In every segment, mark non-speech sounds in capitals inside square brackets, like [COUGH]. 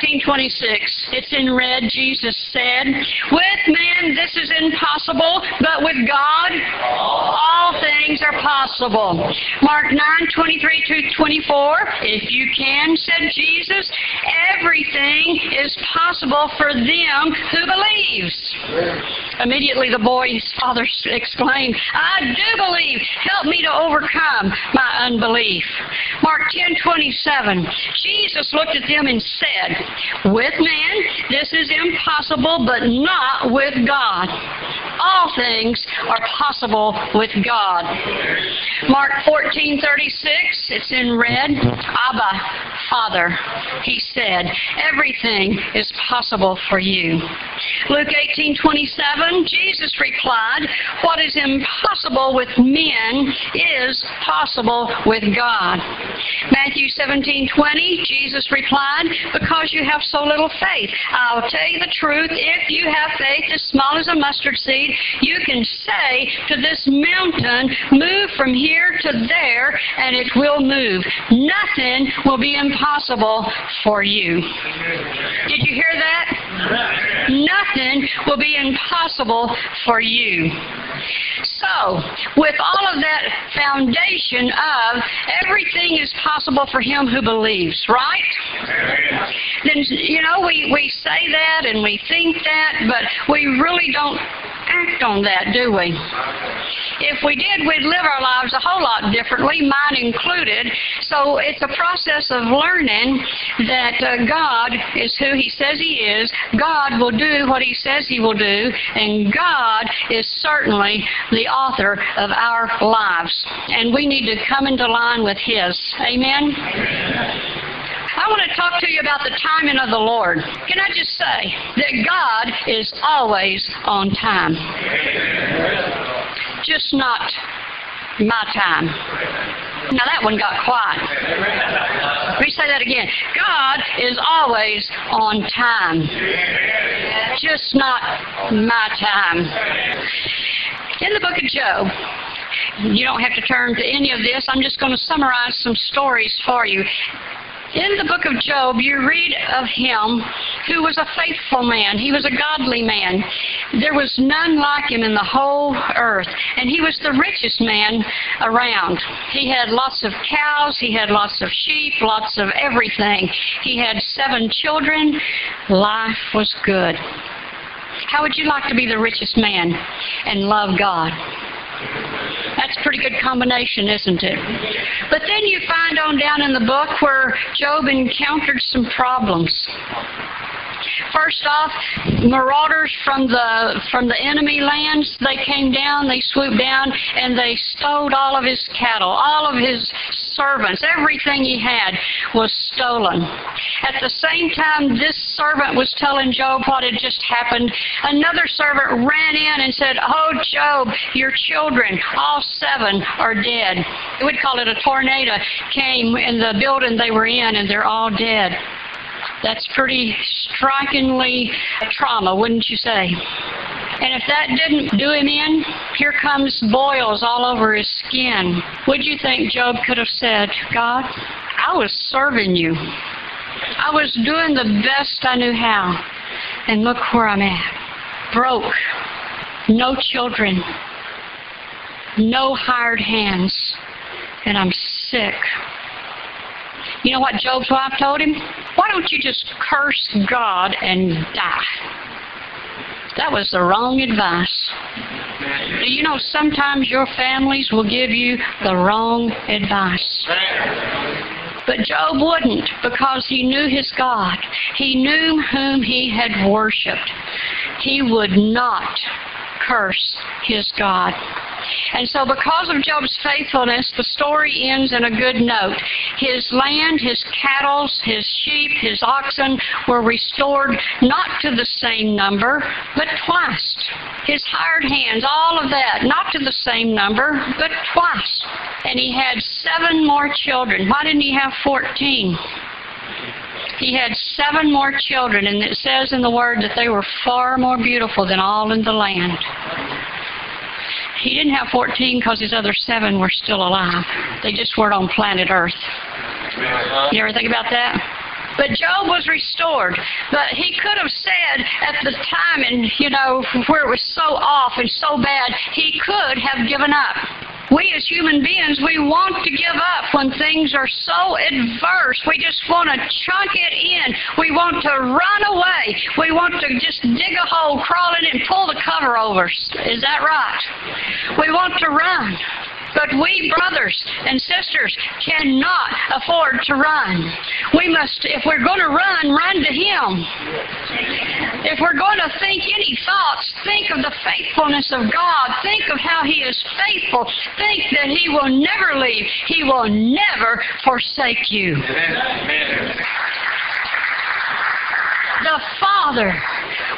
19:26. It's in red. Jesus said, "With man this is impossible, but with God all things are possible." Mark 9:23 to 24. If you can, said Jesus, everything is possible for them who believes. Immediately the boy's father [LAUGHS] exclaimed, I do believe. Help me to overcome my unbelief. Mark 10:27. Jesus looked at them and said, With man this is impossible, but not with God. All things are possible with God. Mark 14:36. It's in red. Abba, Father, he said, everything is possible for you. Luke 18:27, Jesus replied, "What is impossible with men is possible with God." Matthew 17:20, Jesus replied, "Because you have so little faith. I'll tell you the truth, if you have faith as small as a mustard seed, you can say to this mountain, move from here to there, and it will move. Nothing will be impossible for you." Did you hear that? Nothing will be impossible for you. So, with all of that foundation of everything is possible for him who believes, right? Then, you know, we, we say that and we think that, but we really don't act on that, do we? If we did, we'd live our lives a whole lot differently, mine included. So it's a process of learning that uh, God is who He says He is. God will do what He says He will do, and God is certainly the author of our lives. And we need to come into line with His. Amen? I want to talk to you about the timing of the Lord. Can I just say that God is always on time? Just not my time. Now that one got quiet. Let me say that again. God is always on time. Just not my time. In the book of Job, you don't have to turn to any of this. I'm just going to summarize some stories for you. In the book of Job, you read of him who was a faithful man. He was a godly man. There was none like him in the whole earth. And he was the richest man around. He had lots of cows, he had lots of sheep, lots of everything. He had seven children. Life was good. How would you like to be the richest man and love God? That's a pretty good combination, isn't it? But then you find on down in the book where Job encountered some problems. First off, marauders from the from the enemy lands, they came down, they swooped down, and they stole all of his cattle, all of his servants, everything he had was stolen. At the same time, this servant was telling Job what had just happened. Another servant ran in and said, Oh, Job, your children, all seven, are dead. We would call it a tornado, came in the building they were in, and they're all dead. That's pretty strikingly trauma, wouldn't you say? And if that didn't do him in, here comes boils all over his skin. Would you think Job could have said, God, I was serving you. I was doing the best I knew how. And look where I'm at. Broke. No children. No hired hands. And I'm sick. You know what Job's wife told him? Why don't you just curse God and die? That was the wrong advice. Do you know sometimes your families will give you the wrong advice? But Job wouldn't because he knew his God. He knew whom he had worshiped. He would not curse his God. And so, because of Job's faithfulness, the story ends in a good note. His land, his cattle, his sheep, his oxen were restored not to the same number, but twice. His hired hands, all of that, not to the same number, but twice. And he had seven more children. Why didn't he have 14? He had seven more children, and it says in the Word that they were far more beautiful than all in the land. He didn't have 14 because his other seven were still alive. They just weren't on planet Earth. You ever think about that? But Job was restored. But he could have said at the time, and you know, where it was so off and so bad, he could have given up. We as human beings, we want to give up when things are so adverse. We just want to chunk it in. We want to run away. We want to just dig a hole, crawl in and pull the cover over. Is that right? We want to run. But we brothers and sisters cannot afford to run. We must, if we're going to run, run to Him. If we're going to think any thoughts, think of the faithfulness of God. Think of how He is faithful. Think that He will never leave. He will never forsake you. The Father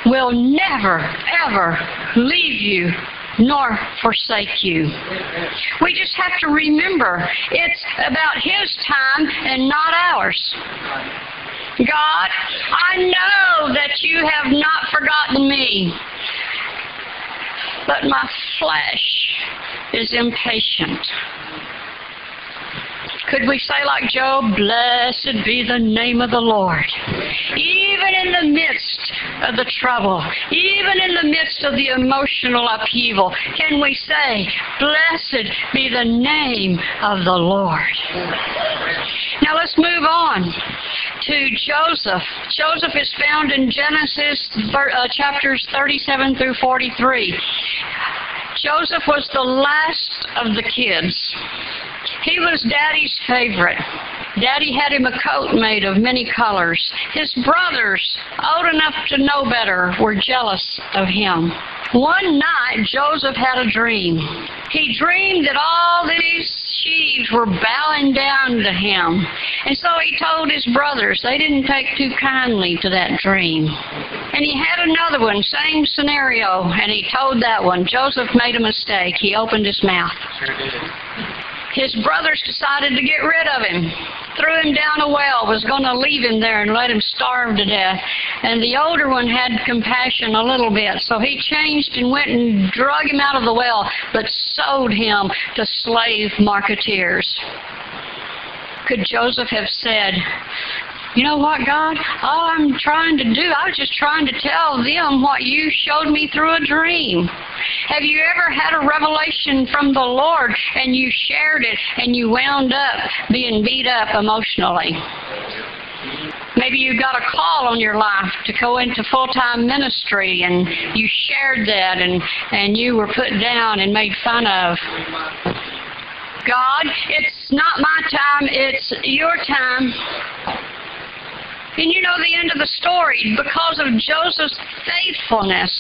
will never, ever leave you nor forsake you. We just have to remember it's about His time and not ours. God, I know that you have not forgotten me, but my flesh is impatient. Could we say like Job, Blessed be the name of the Lord. Even in the midst of the trouble, even in the midst of the emotional upheaval, can we say, Blessed be the name of the Lord. Now let's move on to Joseph. Joseph is found in Genesis uh, chapters 37 through 43. Joseph was the last of the kids. He was Daddy's favorite. Daddy had him a coat made of many colors. His brothers, old enough to know better, were jealous of him. One night, Joseph had a dream. He dreamed that all these sheaves were bowing down to him. And so he told his brothers. They didn't take too kindly to that dream. And he had another one, same scenario, and he told that one. Joseph made a mistake. He opened his mouth his brothers decided to get rid of him. Threw him down a well, was going to leave him there and let him starve to death. And the older one had compassion a little bit, so he changed and went and drug him out of the well, but sold him to slave marketeers. Could Joseph have said, you know what, God? All I'm trying to do, I was just trying to tell them what you showed me through a dream. Have you ever had a revelation from the Lord and you shared it and you wound up being beat up emotionally? Maybe you got a call on your life to go into full-time ministry and you shared that and, and you were put down and made fun of. God, it's not my time, it's your time. And you know the end of the story. Because of Joseph's faithfulness,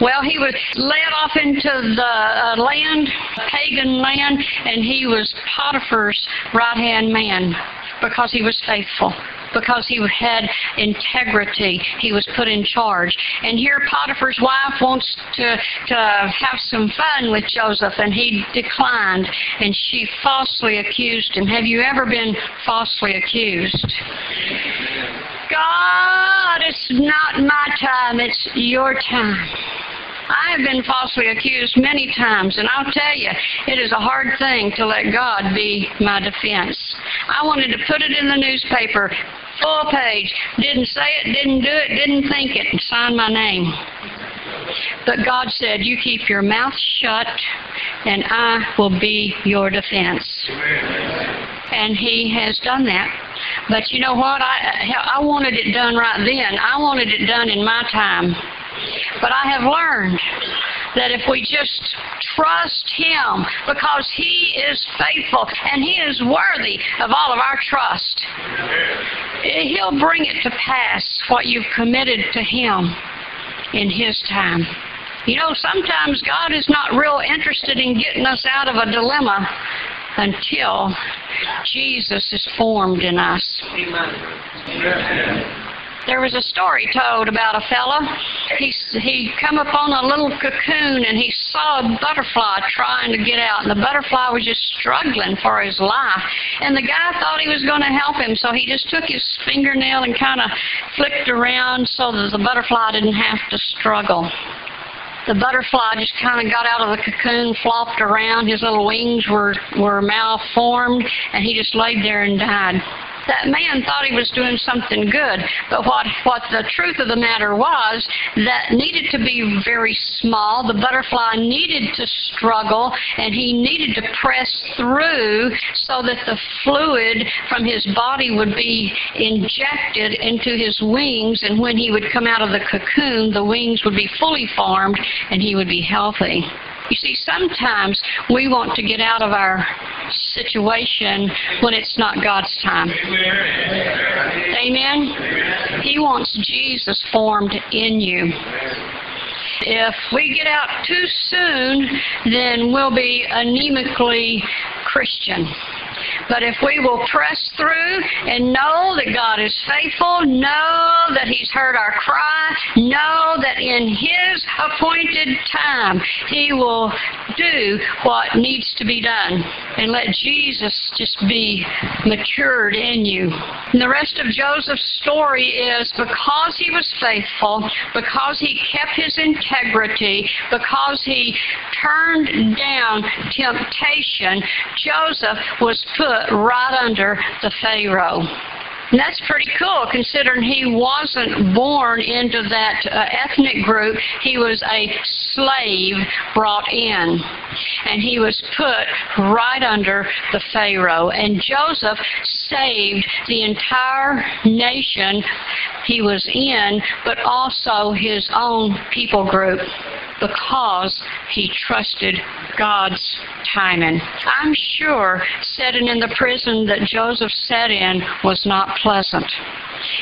well, he was led off into the uh, land, pagan land, and he was Potiphar's right hand man because he was faithful because he had integrity. He was put in charge. And here Potiphar's wife wants to, to have some fun with Joseph, and he declined, and she falsely accused him. Have you ever been falsely accused? God, it's not my time, it's your time. I have been falsely accused many times, and I'll tell you, it is a hard thing to let God be my defense. I wanted to put it in the newspaper, full page. Didn't say it, didn't do it, didn't think it, and sign my name. But God said, You keep your mouth shut, and I will be your defense. And He has done that. But you know what? I, I wanted it done right then. I wanted it done in my time. But I have learned that if we just trust Him, because He is faithful and He is worthy of all of our trust, He'll bring it to pass what you've committed to Him in His time. You know, sometimes God is not real interested in getting us out of a dilemma until Jesus is formed in us. There was a story told about a fella. He he come upon a little cocoon and he saw a butterfly trying to get out, and the butterfly was just struggling for his life. And the guy thought he was going to help him, so he just took his fingernail and kind of flicked around so that the butterfly didn't have to struggle the butterfly just kind of got out of the cocoon, flopped around. His little wings were, were malformed, and he just laid there and died. That man thought he was doing something good, but what, what the truth of the matter was, that needed to be very small. The butterfly needed to struggle, and he needed to press through so that the fluid from his body would be injected into his wings, and when he would come out of the cocoon, the wings would be fully formed, and he would be healthy. You see, sometimes we want to get out of our situation when it's not God's time. Amen? He wants Jesus formed in you. If we get out too soon, then we'll be anemically Christian. But if we will press through and know that God is faithful, know that He's heard our cry, know that in His appointed time He will do what needs to be done. And let Jesus just be matured in you. And the rest of Joseph's story is because he was faithful, because he kept his integrity, because he turned down temptation, Joseph was put right under the Pharaoh. And that's pretty cool considering he wasn't born into that uh, ethnic group. He was a slave brought in. And he was put right under the Pharaoh. And Joseph saved the entire nation he was in, but also his own people group because he trusted God's timing. I'm sure sitting in the prison that Joseph sat in was not pleasant.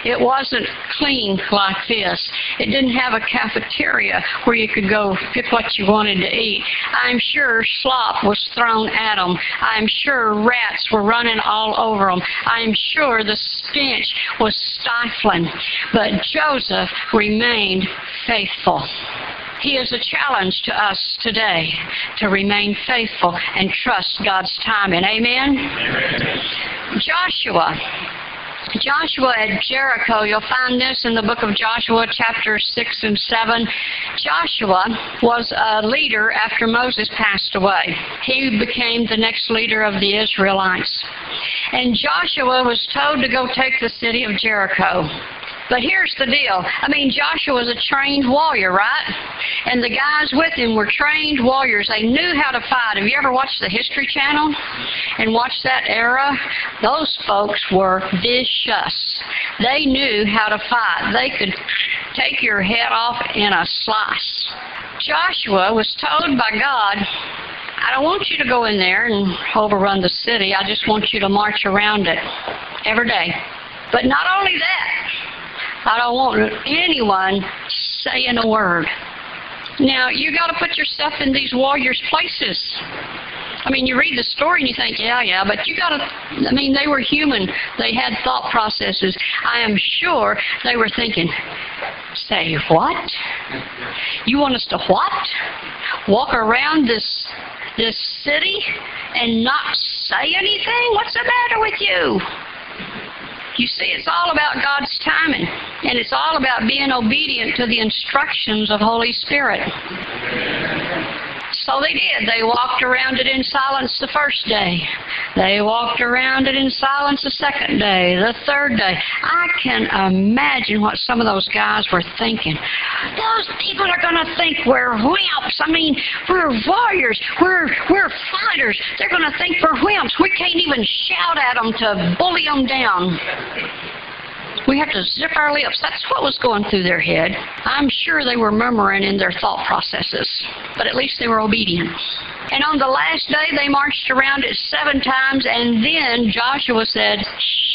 It wasn't clean like this. It didn't have a cafeteria where you could go pick what you wanted to eat. I'm sure slop was thrown at them. I'm sure rats were running all over them. I'm sure the stench was stifling. But Joseph remained faithful. He is a challenge to us today to remain faithful and trust God's timing. Amen? Amen. Joshua. Joshua at Jericho, you'll find this in the book of Joshua, chapter 6 and 7. Joshua was a leader after Moses passed away. He became the next leader of the Israelites. And Joshua was told to go take the city of Jericho. But here's the deal. I mean, Joshua was a trained warrior, right? And the guys with him were trained warriors. They knew how to fight. Have you ever watched the History Channel and watched that era? Those folks were vicious. They knew how to fight. They could take your head off in a slice. Joshua was told by God, I don't want you to go in there and overrun the city. I just want you to march around it every day. But not only that, I don't want anyone saying a word. Now, you got to put yourself in these warriors' places. I mean, you read the story and you think, yeah, yeah, but you got to, I mean, they were human. They had thought processes. I am sure they were thinking, say what? You want us to what? Walk around this this city and not say anything? What's the matter with you? You see, it's all about God's timing, and it's all about being obedient to the instructions of Holy Spirit. So they did. They walked around it in silence the first day. They walked around it in silence the second day, the third day. I can imagine what some of those guys were thinking. Those people are going to think we're wimps. I mean, we're warriors. We're, we're fighters. They're going to think we're wimps. We can't even shout at them to bully them down. We have to zip our lips. That's what was going through their head. I'm sure they were murmuring in their thought processes, but at least they were obedient. And on the last day, they marched around it seven times, and then Joshua said,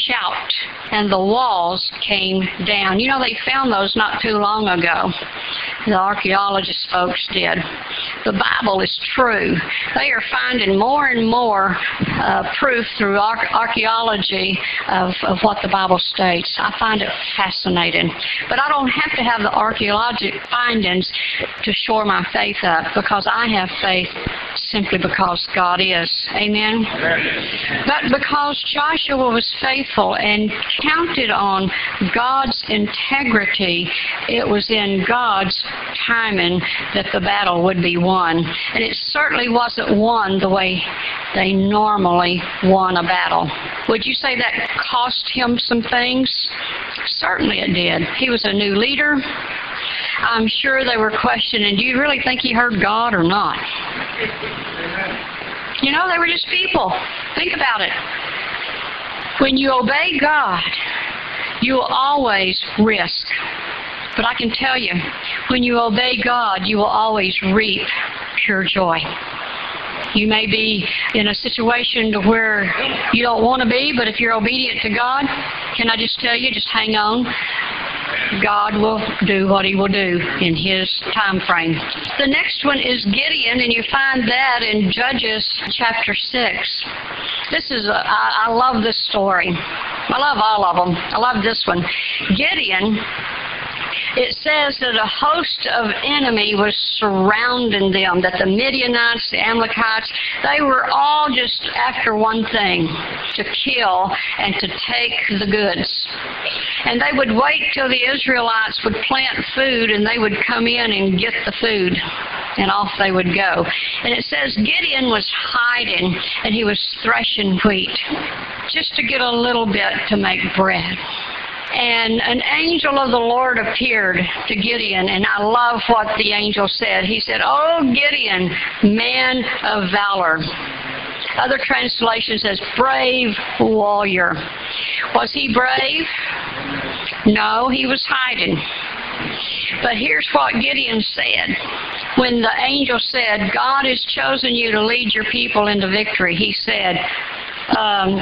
Shout. And the walls came down. You know, they found those not too long ago. The archaeologist folks did. The Bible is true. They are finding more and more uh, proof through archaeology of, of what the Bible states. I find it fascinating. But I don't have to have the archaeologic findings to shore my faith up because I have faith simply because God is. Amen. But because Joshua was faithful and counted on God's integrity, it was in God's timing that the battle would be won. And it certainly wasn't won the way they normally won a battle. Would you say that cost him some things? Certainly it did. He was a new leader. I'm sure they were questioning, do you really think he heard God or not? You know, they were just people. Think about it. When you obey God, you will always risk. But I can tell you, when you obey God, you will always reap pure joy. You may be in a situation to where you don't want to be, but if you're obedient to God, can I just tell you, just hang on. God will do what he will do in his time frame. The next one is Gideon, and you find that in Judges chapter 6. This is, a, I, I love this story. I love all of them. I love this one. Gideon it says that a host of enemy was surrounding them, that the Midianites, the Amalekites, they were all just after one thing, to kill and to take the goods. And they would wait till the Israelites would plant food and they would come in and get the food. And off they would go. And it says Gideon was hiding and he was threshing wheat just to get a little bit to make bread and an angel of the Lord appeared to Gideon, and I love what the angel said. He said, Oh, Gideon, man of valor. Other translation says, brave warrior. Was he brave? No, he was hiding. But here's what Gideon said. When the angel said, God has chosen you to lead your people into victory, he said, um,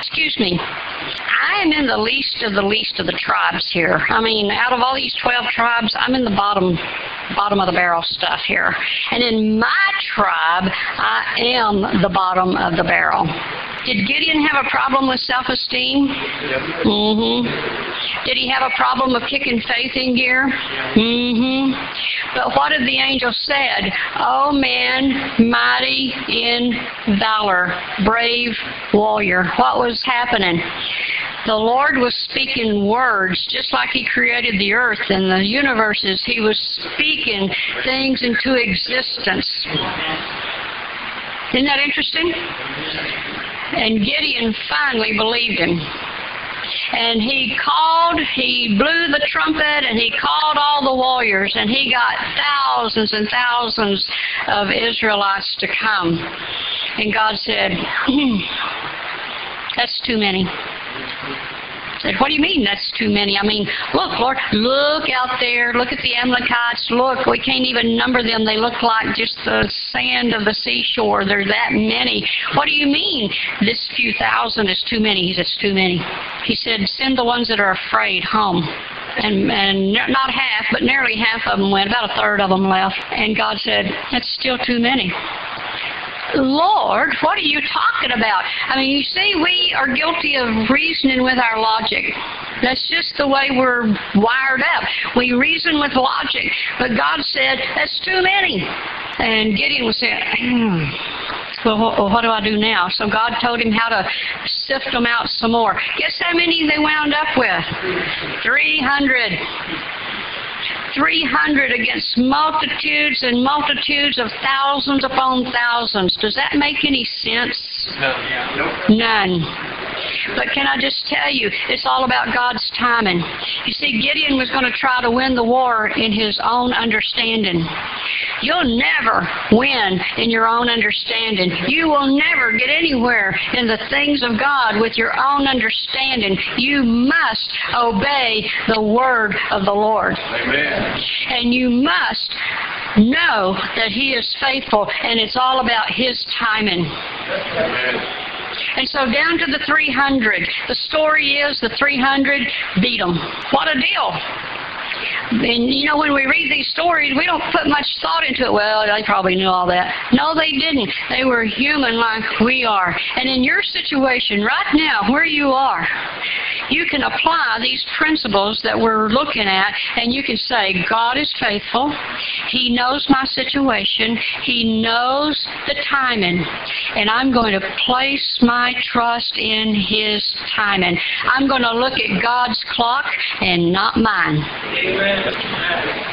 excuse me, I am in the least of the least of the tribes here. I mean, out of all these 12 tribes, I'm in the bottom bottom of the barrel stuff here. And in my tribe, I am the bottom of the barrel. Did Gideon have a problem with self-esteem? Mm-hmm. Did he have a problem of kicking faith in gear? Mm-hmm. But what did the angel said? Oh man, mighty in valor, brave warrior. What was happening? the Lord was speaking words just like He created the earth and the universes. He was speaking things into existence. Isn't that interesting? And Gideon finally believed him. And he called, he blew the trumpet, and he called all the warriors, and he got thousands and thousands of Israelites to come. And God said, hmm, That's too many said, What do you mean that's too many? I mean, look, Lord, look out there. Look at the Amalekites. Look, we can't even number them. They look like just the sand of the seashore. They're that many. What do you mean this few thousand is too many? He said, It's too many. He said, Send the ones that are afraid home and and not half, but nearly half of them went. About a third of them left. And God said, "That's still too many." Lord, what are you talking about? I mean, you see, we are guilty of reasoning with our logic. That's just the way we're wired up. We reason with logic. But God said, that's too many. And Gideon was saying, hmm, well, what do I do now? So God told him how to sift them out some more. Guess how many they wound up with? 300. 300 against multitudes and multitudes of thousands upon thousands. Does that make any sense? No. None. But can I just tell you, it's all about God's timing. You see, Gideon was going to try to win the war in his own understanding. You'll never win in your own understanding. You will never get anywhere in the things of God with your own understanding. You must obey the word of the Lord. Amen. And you must know that He is faithful and it's all about His timing. Amen. And so down to the 300. The story is the 300 beat them. What a deal. And you know, when we read these stories, we don't put much thought into it. Well, they probably knew all that. No, they didn't. They were human like we are. And in your situation right now, where you are, you can apply these principles that we're looking at, and you can say, God is faithful. He knows my situation. He knows the timing. And I'm going to place my trust in His timing. I'm going to look at God's clock and not mine. And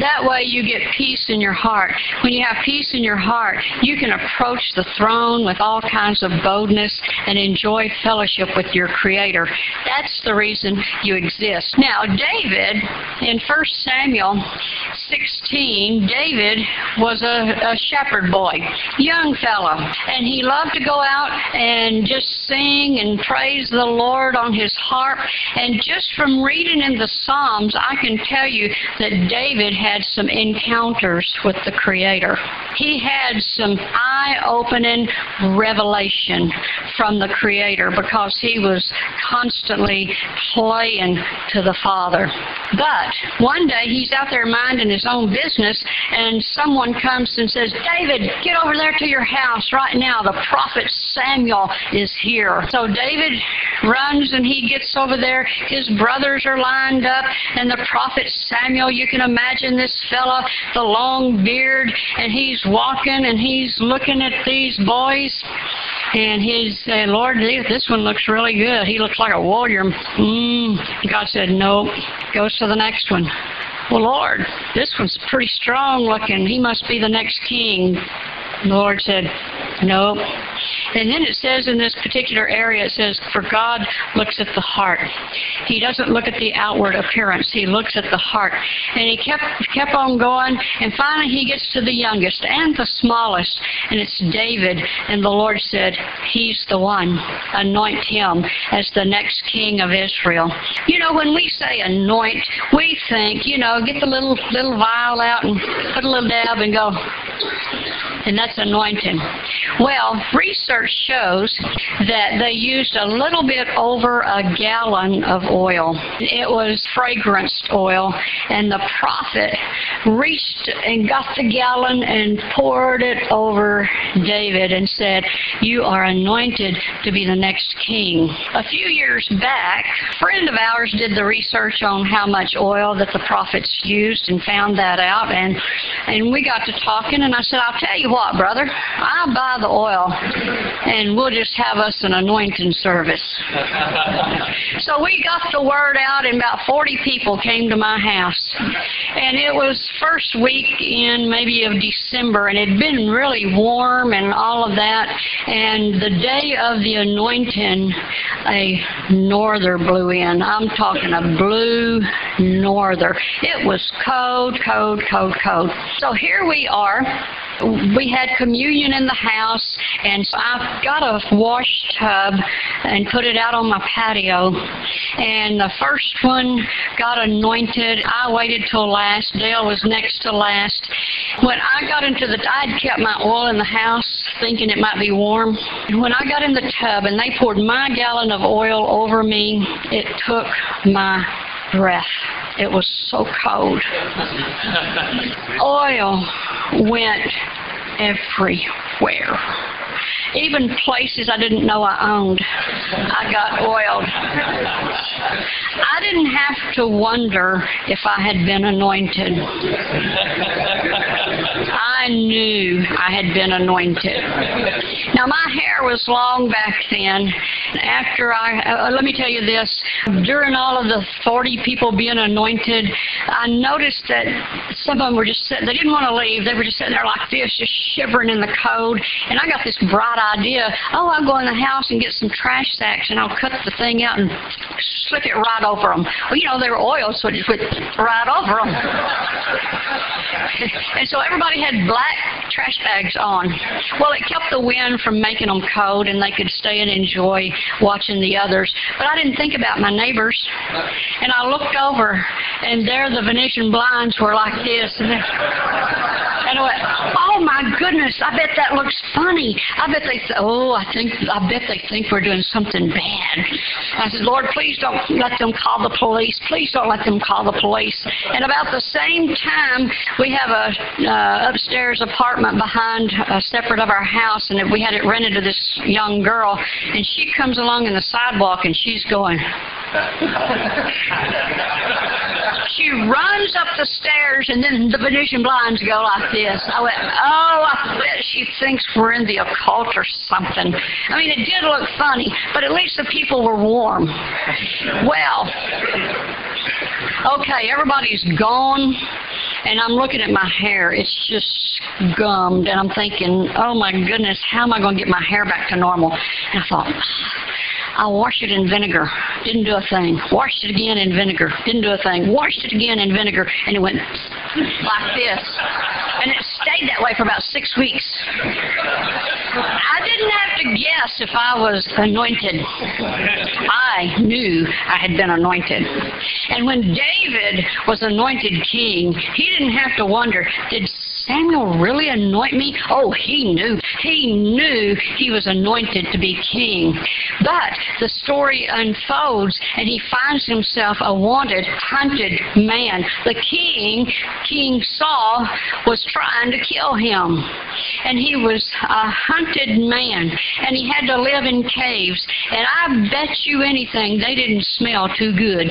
that way you get peace in your heart. When you have peace in your heart, you can approach the throne with all kinds of boldness and enjoy fellowship with your Creator. That's the reason you exist. Now, David, in 1 Samuel 16, David was a, a shepherd boy, young fellow, and he loved to go out and just sing and praise the Lord on his harp. And just from reading in the Psalms, I can tell you that David had some encounters with the Creator. He had some eye opening revelation from the Creator because he was constantly playing to the Father. But one day he's out there minding his own business, and someone comes and says, David, get over there to your house right now. The prophet Samuel is here. So David runs and he gets over there. His brothers are lined up, and the prophet Samuel, you can imagine this fella, the long beard, and he's walking and he's looking at these boys. And he's saying, Lord, this one looks really good. He looks like a warrior. Mm. God said, No, goes to the next one. Well, Lord, this one's pretty strong looking. He must be the next king. The Lord said, Nope. And then it says in this particular area, it says, For God looks at the heart. He doesn't look at the outward appearance. He looks at the heart. And he kept kept on going, and finally he gets to the youngest and the smallest, and it's David. And the Lord said, He's the one. Anoint him as the next king of Israel. You know, when we say anoint, we think, you know, get the little little vial out and put a little dab and go and that's anointing. Well, research shows that they used a little bit over a gallon of oil. It was fragranced oil, and the prophet reached and got the gallon and poured it over David and said, You are anointed to be the next king. A few years back, a friend of ours did the research on how much oil that the prophets used and found that out, and, and we got to talking, and I said, I'll tell you what, brother, I'll buy the oil and we'll just have us an anointing service. so we got the word out and about 40 people came to my house. And it was first week in maybe of December and it had been really warm and all of that. And the day of the anointing, a norther blew in. I'm talking a blue norther. It was cold, cold, cold, cold. So here we are we had communion in the house, and so I got a wash tub and put it out on my patio. And the first one got anointed. I waited till last. Dale was next to last. When I got into the, I'd kept my oil in the house thinking it might be warm. When I got in the tub and they poured my gallon of oil over me, it took my breath. It was so cold. [LAUGHS] Oil went everywhere. Even places I didn't know I owned, I got oiled. I didn't have to wonder if I had been anointed. I knew I had been anointed. Now, my hair was long back then. After I, uh, let me tell you this, during all of the 40 people being anointed, I noticed that some of them were just sitting, they didn't want to leave. They were just sitting there like this, just shivering in the cold. And I got this bright idea oh, I'll go in the house and get some trash sacks and I'll cut the thing out and slick it right over them. Well, you know, they were oil, so it just went right over them. [LAUGHS] and so everybody had black trash bags on. Well, it kept the wind from making them cold and they could stay and enjoy watching the others. But I didn't think about my neighbors. And I looked over and there the Venetian blinds were like this. [LAUGHS] And, I went, oh my goodness, I bet that looks funny. I bet they, th- oh, I think, I bet they think we're doing something bad. I said, Lord, please don't let them call the police. Please don't let them call the police. And about the same time, we have a uh, upstairs apartment behind, uh, separate of our house, and we had it rented to this young girl, and she comes along in the sidewalk, and she's going. [LAUGHS] [LAUGHS] she runs up the stairs, and then the Venetian blinds go like this. I went, oh, I bet she thinks we're in the occult or something. I mean, it did look funny, but at least the people were warm. Well, okay, everybody's gone, and I'm looking at my hair. It's just gummed, and I'm thinking, oh my goodness, how am I going to get my hair back to normal? And I thought, I washed it in vinegar. Didn't do a thing. Washed it again in vinegar. Didn't do a thing. Washed it again in vinegar. And it went like this. And it stayed that way for about six weeks. I didn't have to guess if I was anointed. I knew I had been anointed. And when David was anointed king, he didn't have to wonder, did Samuel really anoint me? Oh, he knew. He knew he was anointed to be king. But the story unfolds, and he finds himself a wanted, hunted man. The king, King Saul, was trying to kill him. And he was a hunted man, and he had to live in caves. And I bet you anything, they didn't smell too good.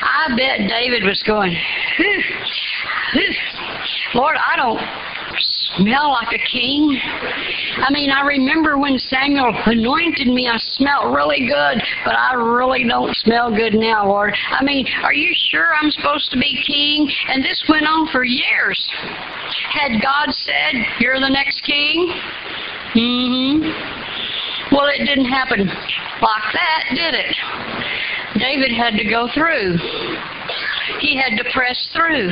I bet David was going, whew, whew. Lord, I don't smell like a king. I mean, I remember when Samuel anointed me, I smelled really good, but I really don't smell good now, Lord. I mean, are you sure I'm supposed to be king? And this went on for years. Had God said, You're the next king? Mm hmm. Well, it didn't happen like that, did it? David had to go through. He had to press through.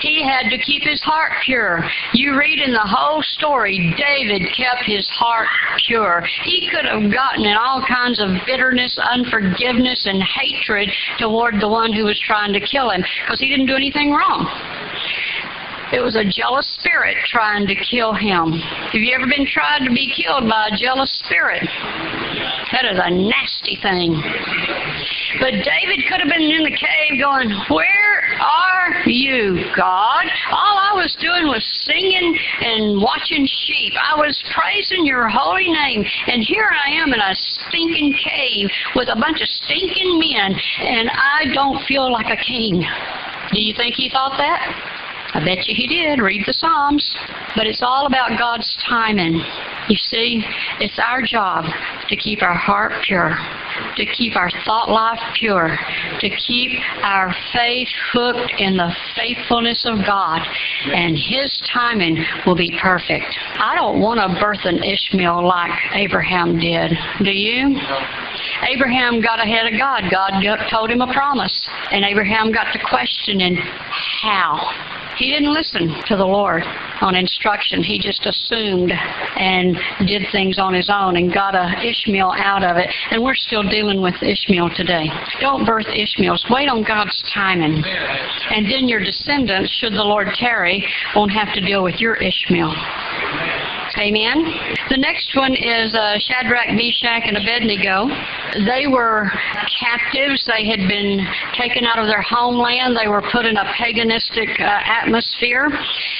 He had to keep his heart pure. You read in the whole story, David kept his heart pure. He could have gotten in all kinds of bitterness, unforgiveness, and hatred toward the one who was trying to kill him because he didn't do anything wrong. It was a jealous spirit trying to kill him. Have you ever been tried to be killed by a jealous spirit? That is a nasty thing. But David could have been in the cave going, Where are you, God? All I was doing was singing and watching sheep. I was praising your holy name. And here I am in a stinking cave with a bunch of stinking men, and I don't feel like a king. Do you think he thought that? I bet you he did. Read the Psalms. But it's all about God's timing. You see, it's our job to keep our heart pure, to keep our thought life pure, to keep our faith hooked in the faithfulness of God, and His timing will be perfect. I don't want to birth an Ishmael like Abraham did. Do you? Abraham got ahead of God. God told him a promise, and Abraham got to questioning how. He didn't listen to the Lord on instruction. He just assumed and did things on his own and got a Ishmael out of it. And we're still dealing with Ishmael today. Don't birth Ishmaels. Wait on God's timing. And then your descendants, should the Lord tarry, won't have to deal with your Ishmael. Amen. The next one is uh, Shadrach, Meshach, and Abednego. They were captives. They had been taken out of their homeland. They were put in a paganistic uh, atmosphere.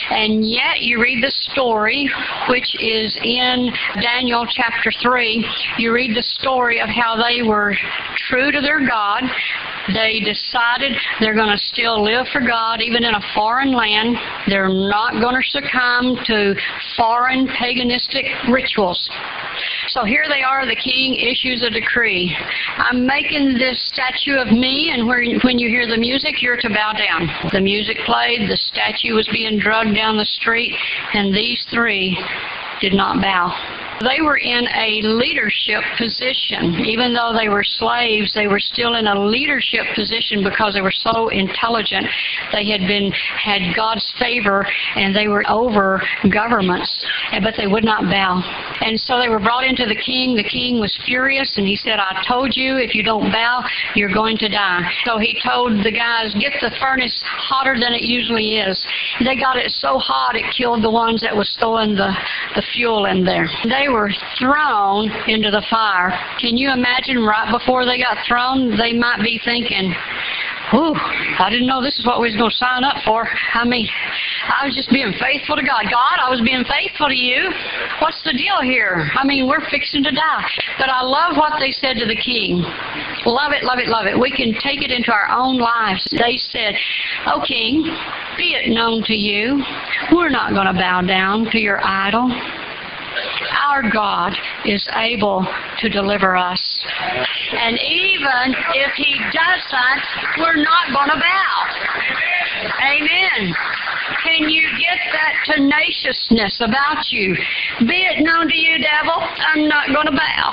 And yet, you read the story, which is in Daniel chapter 3. You read the story of how they were true to their God. They decided they're going to still live for God, even in a foreign land. They're not going to succumb to foreign paganistic rituals. So here they are, the king issues a decree. I'm making this statue of me, and when you hear the music, you're to bow down. The music played, the statue was being dragged down the street, and these three did not bow. They were in a leadership position. Even though they were slaves, they were still in a leadership position because they were so intelligent. They had been had God's favor and they were over governments, but they would not bow. And so they were brought into the king. The king was furious and he said, I told you if you don't bow, you're going to die. So he told the guys, get the furnace hotter than it usually is. They got it so hot it killed the ones that was throwing the, the fuel in there. They they were thrown into the fire. Can you imagine right before they got thrown, they might be thinking, Whew, I didn't know this is what we was going to sign up for. I mean, I was just being faithful to God. God, I was being faithful to you. What's the deal here? I mean, we're fixing to die. But I love what they said to the king. Love it, love it, love it. We can take it into our own lives. They said, O king, be it known to you, we're not going to bow down to your idol. Our God is able to deliver us. And even if He doesn't, we're not going to bow. Amen. Can you get that tenaciousness about you? Be it known to you, devil, I'm not going to bow.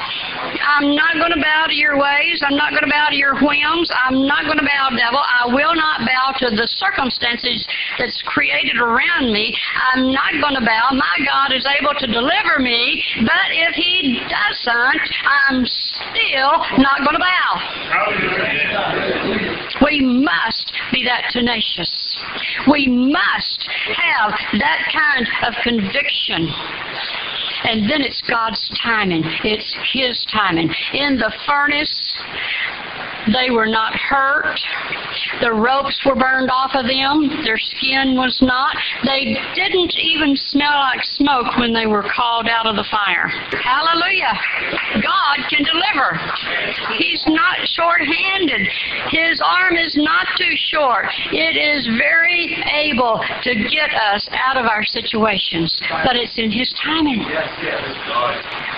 I'm not going to bow to your ways. I'm not going to bow to your whims. I'm not going to bow, devil. I will not bow to the circumstances that's created around me. I'm not going to bow. My God is able to deliver me, but if He doesn't, I'm still not going to bow. We must be that tenacious. We must have that kind of conviction. And then it's God's timing. It's His timing. In the furnace, they were not hurt. The ropes were burned off of them. Their skin was not. They didn't even smell like smoke when they were called out of the fire. Hallelujah. God can deliver. He's not short-handed. His arm is not too short. It is very able to get us out of our situations. But it's in His timing.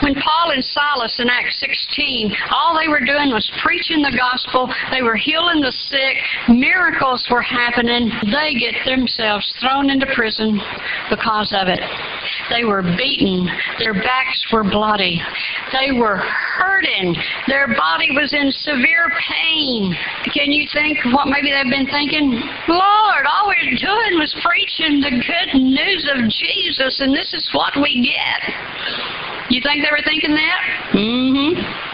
When Paul and Silas in Acts 16, all they were doing was preaching the gospel gospel. They were healing the sick. Miracles were happening. They get themselves thrown into prison because of it. They were beaten. Their backs were bloody. They were hurting. Their body was in severe pain. Can you think what maybe they've been thinking? Lord, all we we're doing was preaching the good news of Jesus, and this is what we get. You think they were thinking that? Mm-hmm.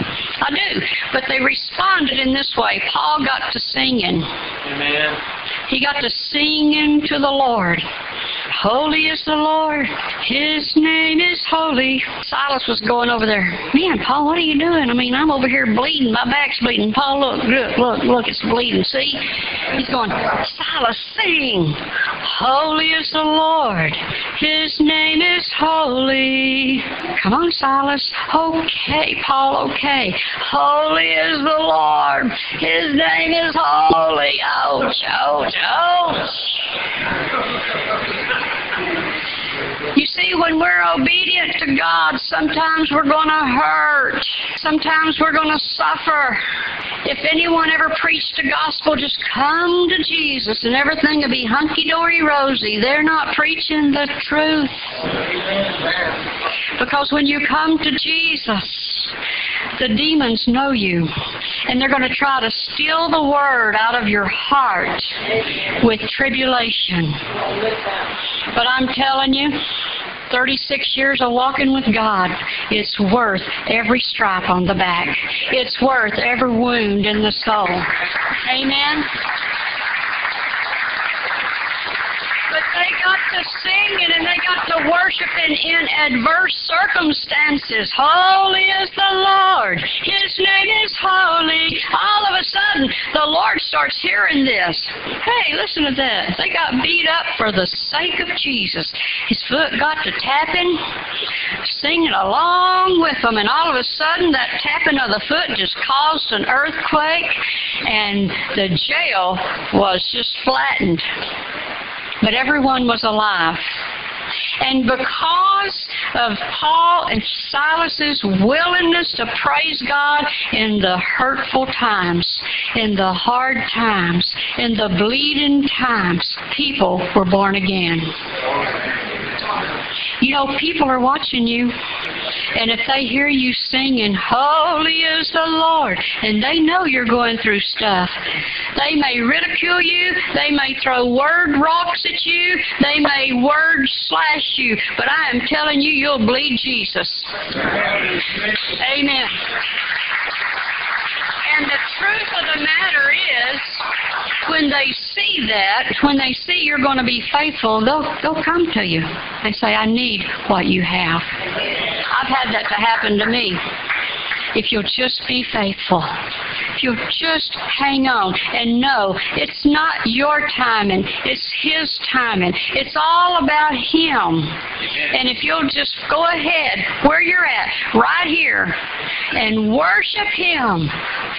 I do. But they responded in this way. Paul got to singing. Amen. He got to singing to the Lord. Holy is the Lord. His name is holy. Silas was going over there. Man, Paul, what are you doing? I mean, I'm over here bleeding. My back's bleeding. Paul, look, look, look, look, it's bleeding. See? He's going, Silas, sing. Holy is the Lord. His name is holy. Come on, Silas. Okay, Paul, okay. Holy is the Lord. His name is holy. Ouch, ouch. You see, when we're obedient to God, sometimes we're going to hurt. Sometimes we're going to suffer. If anyone ever preached the gospel, just come to Jesus and everything will be hunky dory rosy. They're not preaching the truth. Because when you come to Jesus, the demons know you. And they're going to try to steal the word out of your heart with tribulation. But I'm telling you, 36 years of walking with God, it's worth every stripe on the back. It's worth every wound in the soul. Amen. But they got to singing and they got to worshiping in adverse circumstances. Holy is the Lord. His name is holy. All of a sudden, the Lord starts hearing this. Hey, listen to that. They got beat up for the sake of Jesus. His foot got to tapping, singing along with them, and all of a sudden, that tapping of the foot just caused an earthquake, and the jail was just flattened but everyone was alive. And because of Paul and Silas's willingness to praise God in the hurtful times, in the hard times, in the bleeding times, people were born again. You know, people are watching you. And if they hear you singing, Holy is the Lord, and they know you're going through stuff, they may ridicule you, they may throw word rocks at you, they may word slash you, but I am telling you, you'll bleed Jesus. Amen. And the truth of the matter is, when they see that, when they see you're going to be faithful, they'll, they'll come to you They say, I need what you have. I've had that to happen to me. If you'll just be faithful, if you'll just hang on and know it's not your timing, it's His timing. It's all about Him. And if you'll just go ahead where you're at, right here, and worship Him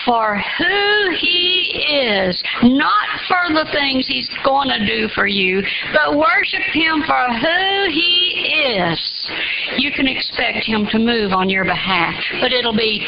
for who He is, not for the things He's going to do for you, but worship Him for who He is, you can expect Him to move on your behalf. But it'll be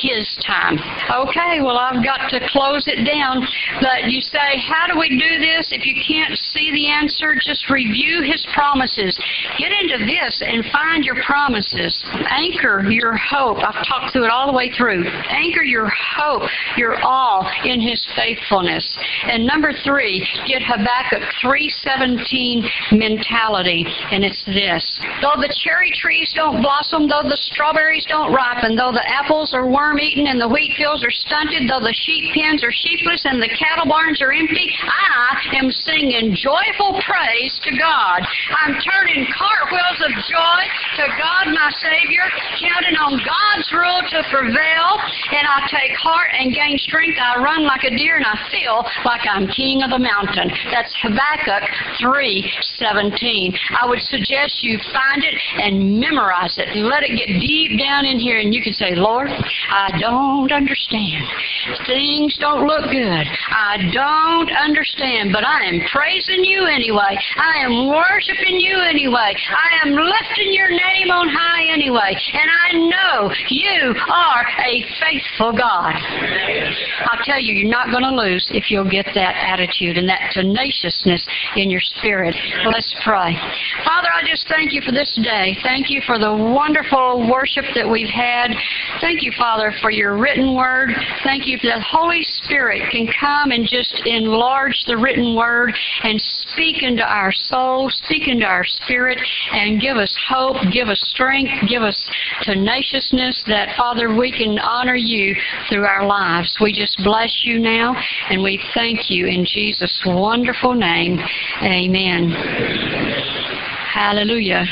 His time. Okay, well, I've got to close it down. But you say, how do we do this? If you can't see the answer, just review His promises. Get into this and find your promises. Anchor your hope. I've talked through it all the way through. Anchor your hope, your all in His faithfulness. And number three, get Habakkuk 3.17 mentality. And it's this. Though the cherry trees don't blossom, though the strawberries don't ripen, though the apples are worm-eaten and the wheat fields are stunted, though the sheep pens are sheepless and the cattle barns are empty, I am singing joyful praise to God. I'm turning cartwheels of joy to God my Savior, counting on God's rule to prevail, and I take heart and gain strength. I run like a deer and I feel like I'm king of the mountain. That's Habakkuk 3:17. I would suggest you find it and memorize it and let it get deep down in here and you can say, Lord, I don't understand. Things don't look good. I don't understand, but I am praising you anyway. I am worshiping you anyway. I am lifting your name on high anyway. And I know you are a faithful God. I'll tell you, you're not going to lose if you'll get that attitude and that tenaciousness in your spirit. Let's pray. Father, I just thank you for this day. Thank you for the wonderful worship that we've had. Thank you, Father, for your written word. Thank you that the Holy Spirit can come and just enlarge the written word and speak into our soul, speak into our spirit, and give us hope, give us strength, give us tenaciousness that, Father, we can honor you through our lives. We just bless you now, and we thank you in Jesus' wonderful name. Amen. Hallelujah.